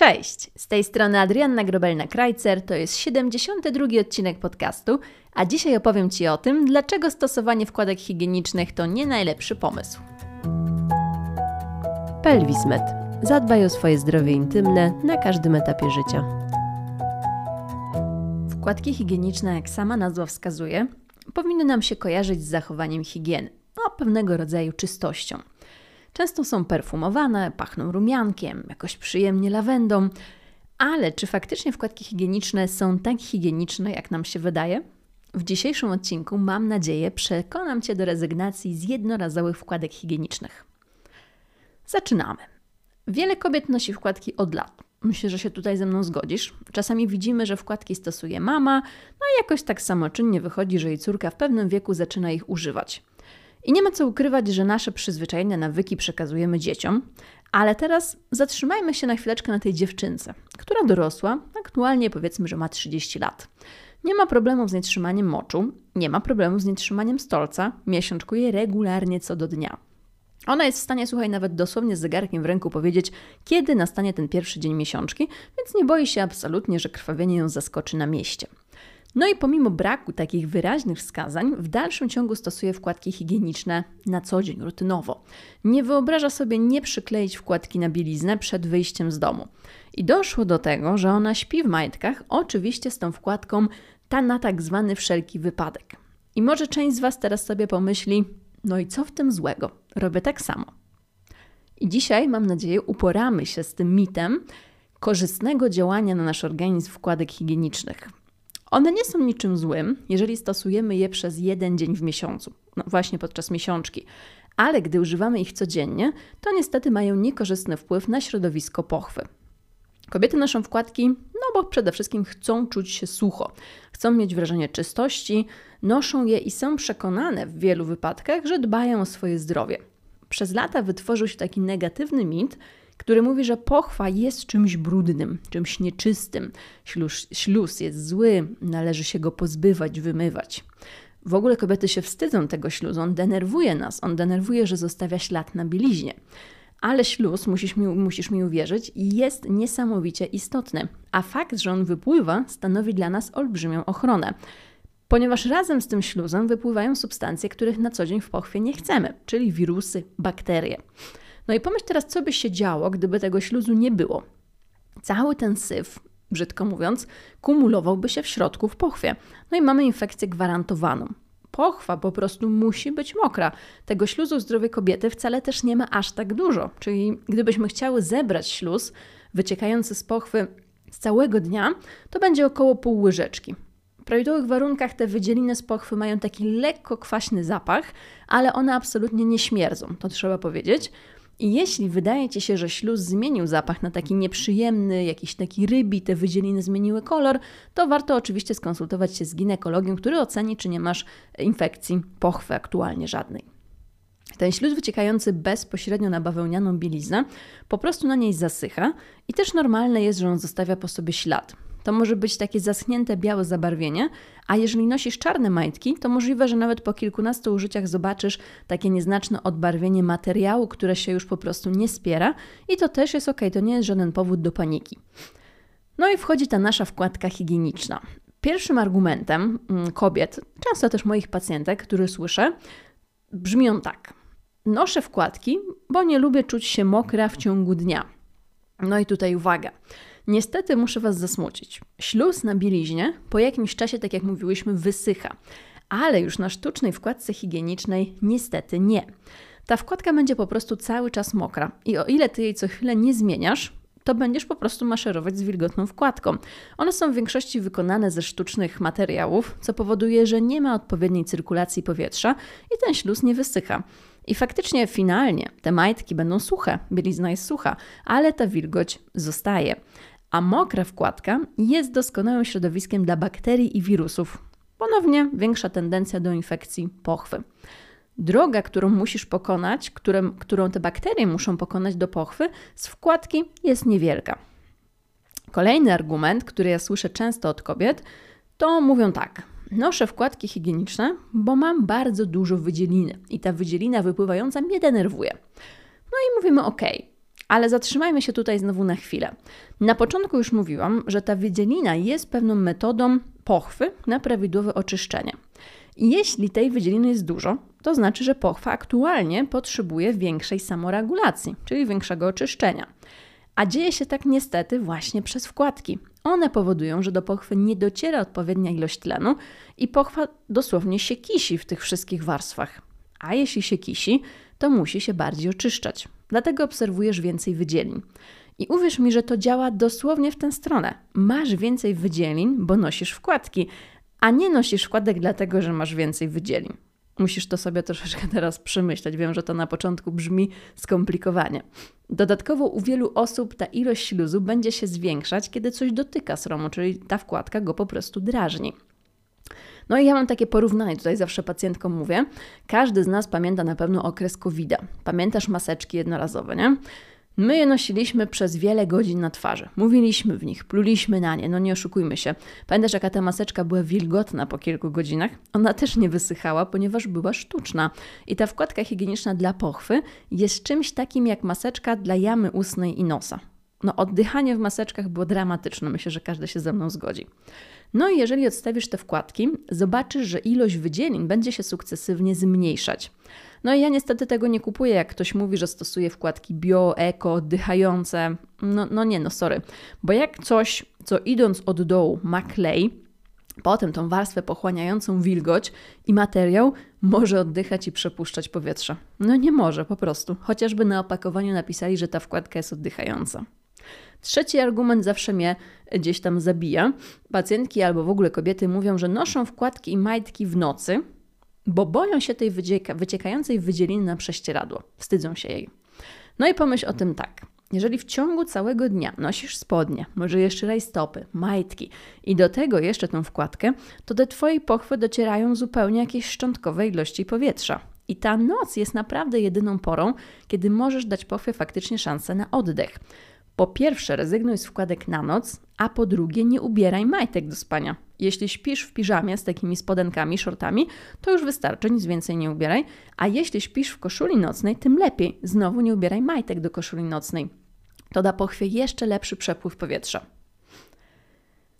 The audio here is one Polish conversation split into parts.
Cześć, z tej strony Adrianna Grobelna-Krajcer, to jest 72 odcinek podcastu, a dzisiaj opowiem Ci o tym, dlaczego stosowanie wkładek higienicznych to nie najlepszy pomysł. Pelwismed. Zadbaj o swoje zdrowie intymne na każdym etapie życia. Wkładki higieniczne, jak sama nazwa wskazuje, powinny nam się kojarzyć z zachowaniem higieny, no, pewnego rodzaju czystością. Często są perfumowane, pachną rumiankiem, jakoś przyjemnie lawendą, ale czy faktycznie wkładki higieniczne są tak higieniczne, jak nam się wydaje? W dzisiejszym odcinku, mam nadzieję, przekonam Cię do rezygnacji z jednorazowych wkładek higienicznych. Zaczynamy. Wiele kobiet nosi wkładki od lat. Myślę, że się tutaj ze mną zgodzisz. Czasami widzimy, że wkładki stosuje mama, no i jakoś tak samoczynnie wychodzi, że jej córka w pewnym wieku zaczyna ich używać. I nie ma co ukrywać, że nasze przyzwyczajne nawyki przekazujemy dzieciom, ale teraz zatrzymajmy się na chwileczkę na tej dziewczynce, która dorosła, aktualnie powiedzmy, że ma 30 lat. Nie ma problemu z nietrzymaniem moczu, nie ma problemu z nietrzymaniem stolca, miesiączkuje regularnie co do dnia. Ona jest w stanie, słuchaj, nawet dosłownie z zegarkiem w ręku powiedzieć, kiedy nastanie ten pierwszy dzień miesiączki, więc nie boi się absolutnie, że krwawienie ją zaskoczy na mieście. No i pomimo braku takich wyraźnych wskazań, w dalszym ciągu stosuje wkładki higieniczne na co dzień, rutynowo. Nie wyobraża sobie nie przykleić wkładki na bieliznę przed wyjściem z domu. I doszło do tego, że ona śpi w majtkach, oczywiście z tą wkładką ta na tak zwany wszelki wypadek. I może część z Was teraz sobie pomyśli, no i co w tym złego? Robię tak samo. I dzisiaj, mam nadzieję, uporamy się z tym mitem korzystnego działania na nasz organizm wkładek higienicznych. One nie są niczym złym, jeżeli stosujemy je przez jeden dzień w miesiącu, no właśnie podczas miesiączki. Ale gdy używamy ich codziennie, to niestety mają niekorzystny wpływ na środowisko pochwy. Kobiety noszą wkładki, no bo przede wszystkim chcą czuć się sucho, chcą mieć wrażenie czystości, noszą je i są przekonane w wielu wypadkach, że dbają o swoje zdrowie. Przez lata wytworzył się taki negatywny mit, który mówi, że pochwa jest czymś brudnym, czymś nieczystym. Śluz, śluz jest zły, należy się go pozbywać, wymywać. W ogóle kobiety się wstydzą tego śluzu, on denerwuje nas, on denerwuje, że zostawia ślad na bieliźnie. Ale śluz, musisz mi, musisz mi uwierzyć, jest niesamowicie istotny, a fakt, że on wypływa, stanowi dla nas olbrzymią ochronę. Ponieważ razem z tym śluzem wypływają substancje, których na co dzień w pochwie nie chcemy, czyli wirusy, bakterie. No i pomyśl teraz, co by się działo, gdyby tego śluzu nie było. Cały ten syf, brzydko mówiąc, kumulowałby się w środku w pochwie. No i mamy infekcję gwarantowaną. Pochwa po prostu musi być mokra. Tego śluzu zdrowej kobiety wcale też nie ma aż tak dużo. Czyli gdybyśmy chciały zebrać śluz wyciekający z pochwy z całego dnia, to będzie około pół łyżeczki. W prawidłowych warunkach te wydzieliny z pochwy mają taki lekko kwaśny zapach, ale one absolutnie nie śmierdzą, to trzeba powiedzieć. I jeśli wydaje Ci się, że śluz zmienił zapach na taki nieprzyjemny, jakiś taki rybi, te wydzieliny zmieniły kolor, to warto oczywiście skonsultować się z ginekologiem, który oceni, czy nie masz infekcji pochwy aktualnie żadnej. Ten śluz wyciekający bezpośrednio na bawełnianą bieliznę po prostu na niej zasycha i też normalne jest, że on zostawia po sobie ślad. To może być takie zaschnięte białe zabarwienie, a jeżeli nosisz czarne majtki, to możliwe, że nawet po kilkunastu użyciach zobaczysz takie nieznaczne odbarwienie materiału, które się już po prostu nie spiera i to też jest ok, to nie jest żaden powód do paniki. No i wchodzi ta nasza wkładka higieniczna. Pierwszym argumentem mm, kobiet, często też moich pacjentek, które słyszę, brzmią tak. Noszę wkładki, bo nie lubię czuć się mokra w ciągu dnia. No i tutaj uwaga. Niestety muszę Was zasmucić. Śluz na bieliźnie po jakimś czasie, tak jak mówiłyśmy, wysycha. Ale już na sztucznej wkładce higienicznej niestety nie. Ta wkładka będzie po prostu cały czas mokra i o ile Ty jej co chwilę nie zmieniasz, to będziesz po prostu maszerować z wilgotną wkładką. One są w większości wykonane ze sztucznych materiałów, co powoduje, że nie ma odpowiedniej cyrkulacji powietrza i ten śluz nie wysycha. I faktycznie finalnie te majtki będą suche, bielizna jest sucha, ale ta wilgoć zostaje a mokra wkładka jest doskonałym środowiskiem dla bakterii i wirusów. Ponownie większa tendencja do infekcji pochwy. Droga, którą musisz pokonać, którą, którą te bakterie muszą pokonać do pochwy, z wkładki jest niewielka. Kolejny argument, który ja słyszę często od kobiet, to mówią tak: Noszę wkładki higieniczne, bo mam bardzo dużo wydzieliny i ta wydzielina wypływająca mnie denerwuje. No i mówimy: OK, Ale zatrzymajmy się tutaj znowu na chwilę. Na początku już mówiłam, że ta wydzielina jest pewną metodą pochwy na prawidłowe oczyszczenie. Jeśli tej wydzieliny jest dużo, to znaczy, że pochwa aktualnie potrzebuje większej samoregulacji, czyli większego oczyszczenia. A dzieje się tak niestety właśnie przez wkładki. One powodują, że do pochwy nie dociera odpowiednia ilość tlenu i pochwa dosłownie się kisi w tych wszystkich warstwach. A jeśli się kisi, to musi się bardziej oczyszczać. Dlatego obserwujesz więcej wydzielin. I uwierz mi, że to działa dosłownie w tę stronę. Masz więcej wydzielin, bo nosisz wkładki, a nie nosisz wkładek dlatego, że masz więcej wydzielin. Musisz to sobie troszeczkę teraz przemyśleć. Wiem, że to na początku brzmi skomplikowanie. Dodatkowo u wielu osób ta ilość śluzu będzie się zwiększać, kiedy coś dotyka sromu, czyli ta wkładka go po prostu drażni. No i ja mam takie porównanie, tutaj zawsze pacjentkom mówię. Każdy z nas pamięta na pewno okres covid -a. Pamiętasz maseczki jednorazowe, nie? My je nosiliśmy przez wiele godzin na twarzy. Mówiliśmy w nich, pluliśmy na nie, no nie oszukujmy się. Pamiętasz, jaka ta maseczka była wilgotna po kilku godzinach? Ona też nie wysychała, ponieważ była sztuczna. I ta wkładka higieniczna dla pochwy jest czymś takim jak maseczka dla jamy ustnej i nosa. No, oddychanie w maseczkach było dramatyczne, myślę, że każdy się ze mną zgodzi. No i jeżeli odstawisz te wkładki, zobaczysz, że ilość wydzielin będzie się sukcesywnie zmniejszać. No i ja niestety tego nie kupuję, jak ktoś mówi, że stosuje wkładki bio, eko, oddychające. No, no nie, no sorry. Bo jak coś, co idąc od dołu ma klej, potem tą warstwę pochłaniającą wilgoć i materiał może oddychać i przepuszczać powietrze. No nie może po prostu. Chociażby na opakowaniu napisali, że ta wkładka jest oddychająca. Trzeci argument zawsze mnie gdzieś tam zabija. Pacjentki albo w ogóle kobiety mówią, że noszą wkładki i majtki w nocy, bo boją się tej wycieka wyciekającej wydzieliny na prześcieradło. Wstydzą się jej. No i pomyśl o tym tak. Jeżeli w ciągu całego dnia nosisz spodnie, może jeszcze rajstopy, majtki i do tego jeszcze tą wkładkę, to do Twojej pochwy docierają zupełnie jakieś szczątkowe ilości powietrza. I ta noc jest naprawdę jedyną porą, kiedy możesz dać pochwie faktycznie szansę na oddech. Po pierwsze, rezygnuj z wkładek na noc, a po drugie, nie ubieraj majtek do spania. Jeśli śpisz w piżamie z takimi spodenkami, shortami, to już wystarczy, nic więcej nie ubieraj. A jeśli śpisz w koszuli nocnej, tym lepiej. Znowu nie ubieraj majtek do koszuli nocnej. To da pochwie jeszcze lepszy przepływ powietrza.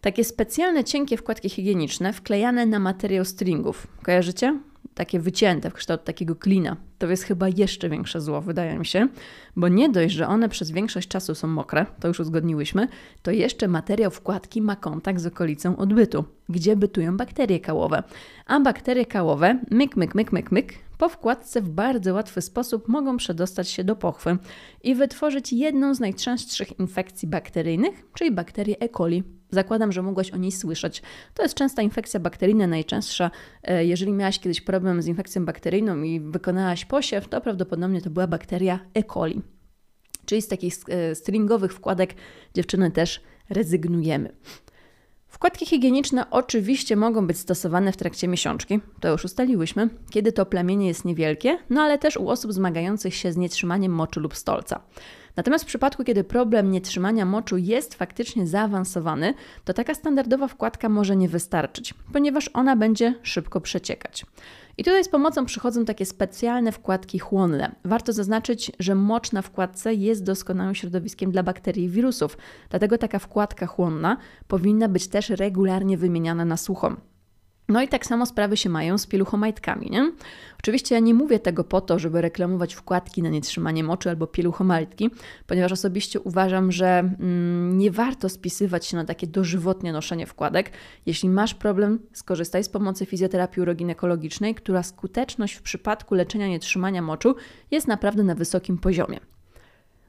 Takie specjalne cienkie wkładki higieniczne wklejane na materiał stringów. Kojarzycie? Takie wycięte w kształt takiego klina. To jest chyba jeszcze większe zło, wydaje mi się, bo nie dość, że one przez większość czasu są mokre, to już uzgodniłyśmy, to jeszcze materiał wkładki ma kontakt z okolicą odbytu, gdzie bytują bakterie kałowe. A bakterie kałowe, myk, myk, myk, myk, myk, po wkładce w bardzo łatwy sposób mogą przedostać się do pochwy i wytworzyć jedną z najczęstszych infekcji bakteryjnych, czyli bakterię E. coli. Zakładam, że mogłaś o niej słyszeć. To jest częsta infekcja bakteryjna, najczęstsza. E, jeżeli miałaś kiedyś problem z infekcją bakteryjną i wykonałaś posiew, to prawdopodobnie to była bakteria E. coli. Czyli z takich e, stringowych wkładek dziewczyny też rezygnujemy. Wkładki higieniczne oczywiście mogą być stosowane w trakcie miesiączki, to już ustaliłyśmy, kiedy to plemienie jest niewielkie, no ale też u osób zmagających się z nietrzymaniem moczu lub stolca. Natomiast w przypadku, kiedy problem nietrzymania moczu jest faktycznie zaawansowany, to taka standardowa wkładka może nie wystarczyć, ponieważ ona będzie szybko przeciekać. I tutaj z pomocą przychodzą takie specjalne wkładki chłonne. Warto zaznaczyć, że mocz na wkładce jest doskonałym środowiskiem dla bakterii i wirusów, dlatego taka wkładka chłonna powinna być też regularnie wymieniana na sucho. No i tak samo sprawy się mają z pieluchomajtkami, nie? Oczywiście ja nie mówię tego po to, żeby reklamować wkładki na nietrzymanie moczy albo pieluchomajtki, ponieważ osobiście uważam, że mm, nie warto spisywać się na takie dożywotnie noszenie wkładek. Jeśli masz problem, skorzystaj z pomocy fizjoterapii uroginekologicznej, która skuteczność w przypadku leczenia nietrzymania moczu jest naprawdę na wysokim poziomie.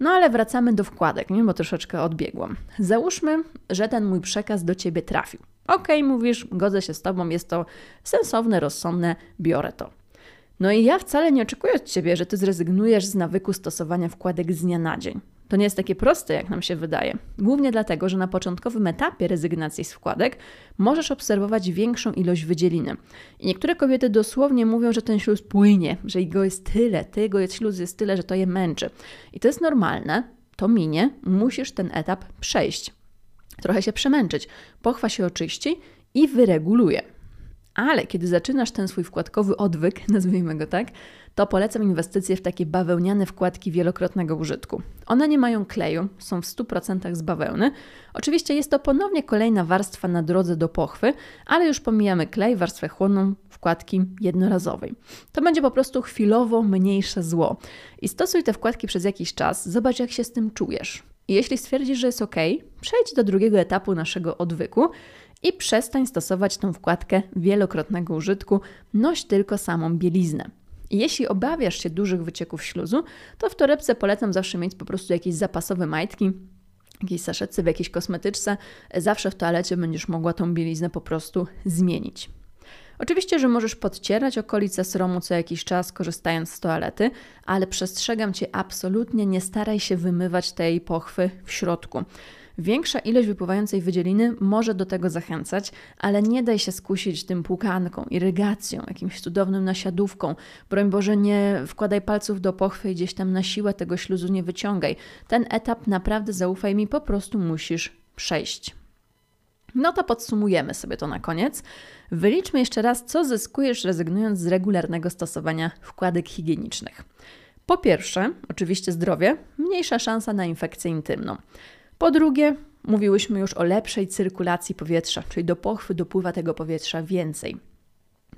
No ale wracamy do wkładek, nie? bo troszeczkę odbiegłam. Załóżmy, że ten mój przekaz do Ciebie trafił. Okej, okay, mówisz, godzę się z Tobą, jest to sensowne, rozsądne, biorę to. No i ja wcale nie oczekuję od Ciebie, że Ty zrezygnujesz z nawyku stosowania wkładek z dnia na dzień. To nie jest takie proste, jak nam się wydaje. Głównie dlatego, że na początkowym etapie rezygnacji z wkładek możesz obserwować większą ilość wydzieliny. I niektóre kobiety dosłownie mówią, że ten śluz płynie, że jego jest tyle, tego jest śluz jest tyle, że to je męczy. I to jest normalne, to minie, musisz ten etap przejść. Trochę się przemęczyć, pochwa się oczyści i wyreguluje. Ale kiedy zaczynasz ten swój wkładkowy odwyk, nazwijmy go tak, to polecam inwestycje w takie bawełniane wkładki wielokrotnego użytku. One nie mają kleju, są w 100% z bawełny. Oczywiście jest to ponownie kolejna warstwa na drodze do pochwy, ale już pomijamy klej, warstwę chłonną wkładki jednorazowej. To będzie po prostu chwilowo mniejsze zło. I stosuj te wkładki przez jakiś czas, zobacz jak się z tym czujesz. I jeśli stwierdzisz, że jest ok, przejdź do drugiego etapu naszego odwyku i przestań stosować tą wkładkę wielokrotnego użytku, noś tylko samą bieliznę. Jeśli obawiasz się dużych wycieków śluzu, to w torebce polecam zawsze mieć po prostu jakieś zapasowe majtki, jakieś saszetce w jakiejś kosmetyczce. Zawsze w toalecie będziesz mogła tą bieliznę po prostu zmienić. Oczywiście, że możesz podcierać okolice sromu co jakiś czas, korzystając z toalety, ale przestrzegam Cię absolutnie, nie staraj się wymywać tej pochwy w środku. Większa ilość wypływającej wydzieliny może do tego zachęcać, ale nie daj się skusić tym płukanką, irygacją, jakimś cudownym nasiadówką. Broń Boże, nie wkładaj palców do pochwy i gdzieś tam na siłę tego śluzu nie wyciągaj. Ten etap naprawdę, zaufaj mi, po prostu musisz przejść. No to podsumujemy sobie to na koniec. Wyliczmy jeszcze raz, co zyskujesz rezygnując z regularnego stosowania wkładek higienicznych. Po pierwsze, oczywiście zdrowie, mniejsza szansa na infekcję intymną. Po drugie, mówiłyśmy już o lepszej cyrkulacji powietrza, czyli do pochwy dopływa tego powietrza więcej.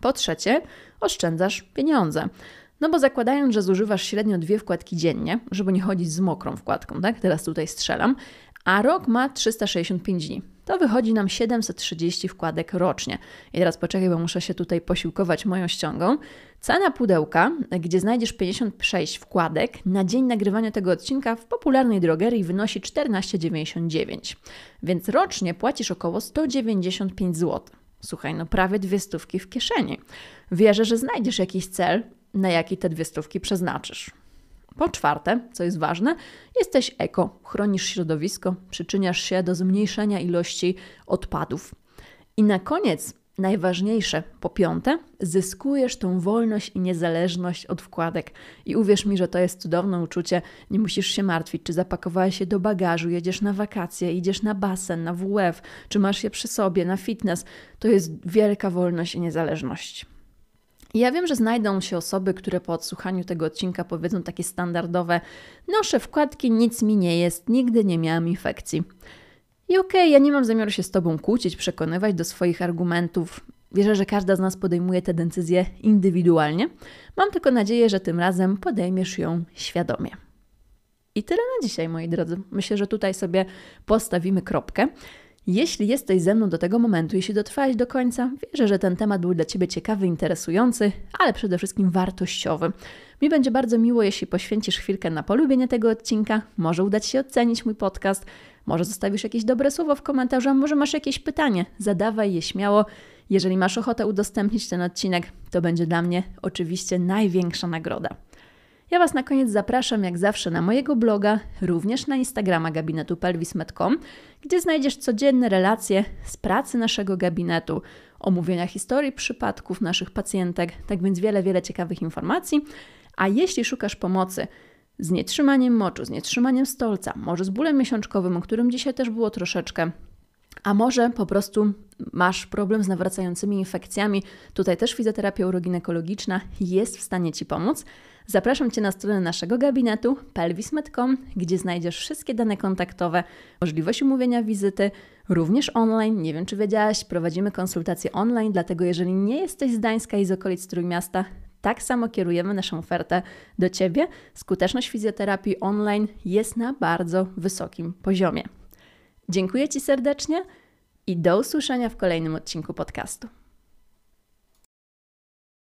Po trzecie, oszczędzasz pieniądze. No bo zakładając, że zużywasz średnio dwie wkładki dziennie, żeby nie chodzić z mokrą wkładką, tak? Teraz tutaj strzelam, a rok ma 365 dni to wychodzi nam 730 wkładek rocznie. I teraz poczekaj, bo muszę się tutaj posiłkować moją ściągą. Cena pudełka, gdzie znajdziesz 56 wkładek, na dzień nagrywania tego odcinka w popularnej drogerii wynosi 14,99. Więc rocznie płacisz około 195 zł. Słuchaj, no prawie dwie stówki w kieszeni. Wierzę, że znajdziesz jakiś cel, na jaki te dwie stówki przeznaczysz. Po czwarte, co jest ważne, jesteś eko, chronisz środowisko, przyczyniasz się do zmniejszenia ilości odpadów. I na koniec, najważniejsze, po piąte, zyskujesz tą wolność i niezależność od wkładek. I uwierz mi, że to jest cudowne uczucie. Nie musisz się martwić, czy zapakowałeś się do bagażu, jedziesz na wakacje, idziesz na basen, na WF, czy masz je przy sobie, na fitness. To jest wielka wolność i niezależność. Ja wiem, że znajdą się osoby, które po odsłuchaniu tego odcinka powiedzą takie standardowe: Noszę wkładki, nic mi nie jest, nigdy nie miałam infekcji. I okej, okay, ja nie mam zamiaru się z Tobą kłócić, przekonywać do swoich argumentów. Wierzę, że każda z nas podejmuje tę decyzję indywidualnie. Mam tylko nadzieję, że tym razem podejmiesz ją świadomie. I tyle na dzisiaj, moi drodzy. Myślę, że tutaj sobie postawimy kropkę. Jeśli jesteś ze mną do tego momentu, jeśli dotrwałeś do końca, wierzę, że ten temat był dla Ciebie ciekawy, interesujący, ale przede wszystkim wartościowy. Mi będzie bardzo miło, jeśli poświęcisz chwilkę na polubienie tego odcinka, może udać się ocenić mój podcast, może zostawisz jakieś dobre słowo w komentarzu, a może masz jakieś pytanie, zadawaj je śmiało. Jeżeli masz ochotę udostępnić ten odcinek, to będzie dla mnie oczywiście największa nagroda. Ja Was na koniec zapraszam jak zawsze na mojego bloga, również na Instagrama gabinetu pelvis.com, gdzie znajdziesz codzienne relacje z pracy naszego gabinetu, omówienia historii przypadków naszych pacjentek, tak więc wiele, wiele ciekawych informacji. A jeśli szukasz pomocy z nietrzymaniem moczu, z nietrzymaniem stolca, może z bólem miesiączkowym, o którym dzisiaj też było troszeczkę, a może po prostu masz problem z nawracającymi infekcjami, tutaj też fizjoterapia uroginekologiczna jest w stanie Ci pomóc. Zapraszam Cię na stronę naszego gabinetu pelvis.com, gdzie znajdziesz wszystkie dane kontaktowe, możliwość umówienia wizyty, również online. Nie wiem, czy wiedziałaś, prowadzimy konsultacje online, dlatego jeżeli nie jesteś z Gdańska i z okolic Trójmiasta, tak samo kierujemy naszą ofertę do Ciebie. Skuteczność fizjoterapii online jest na bardzo wysokim poziomie. Dziękuję Ci serdecznie i do usłyszenia w kolejnym odcinku podcastu.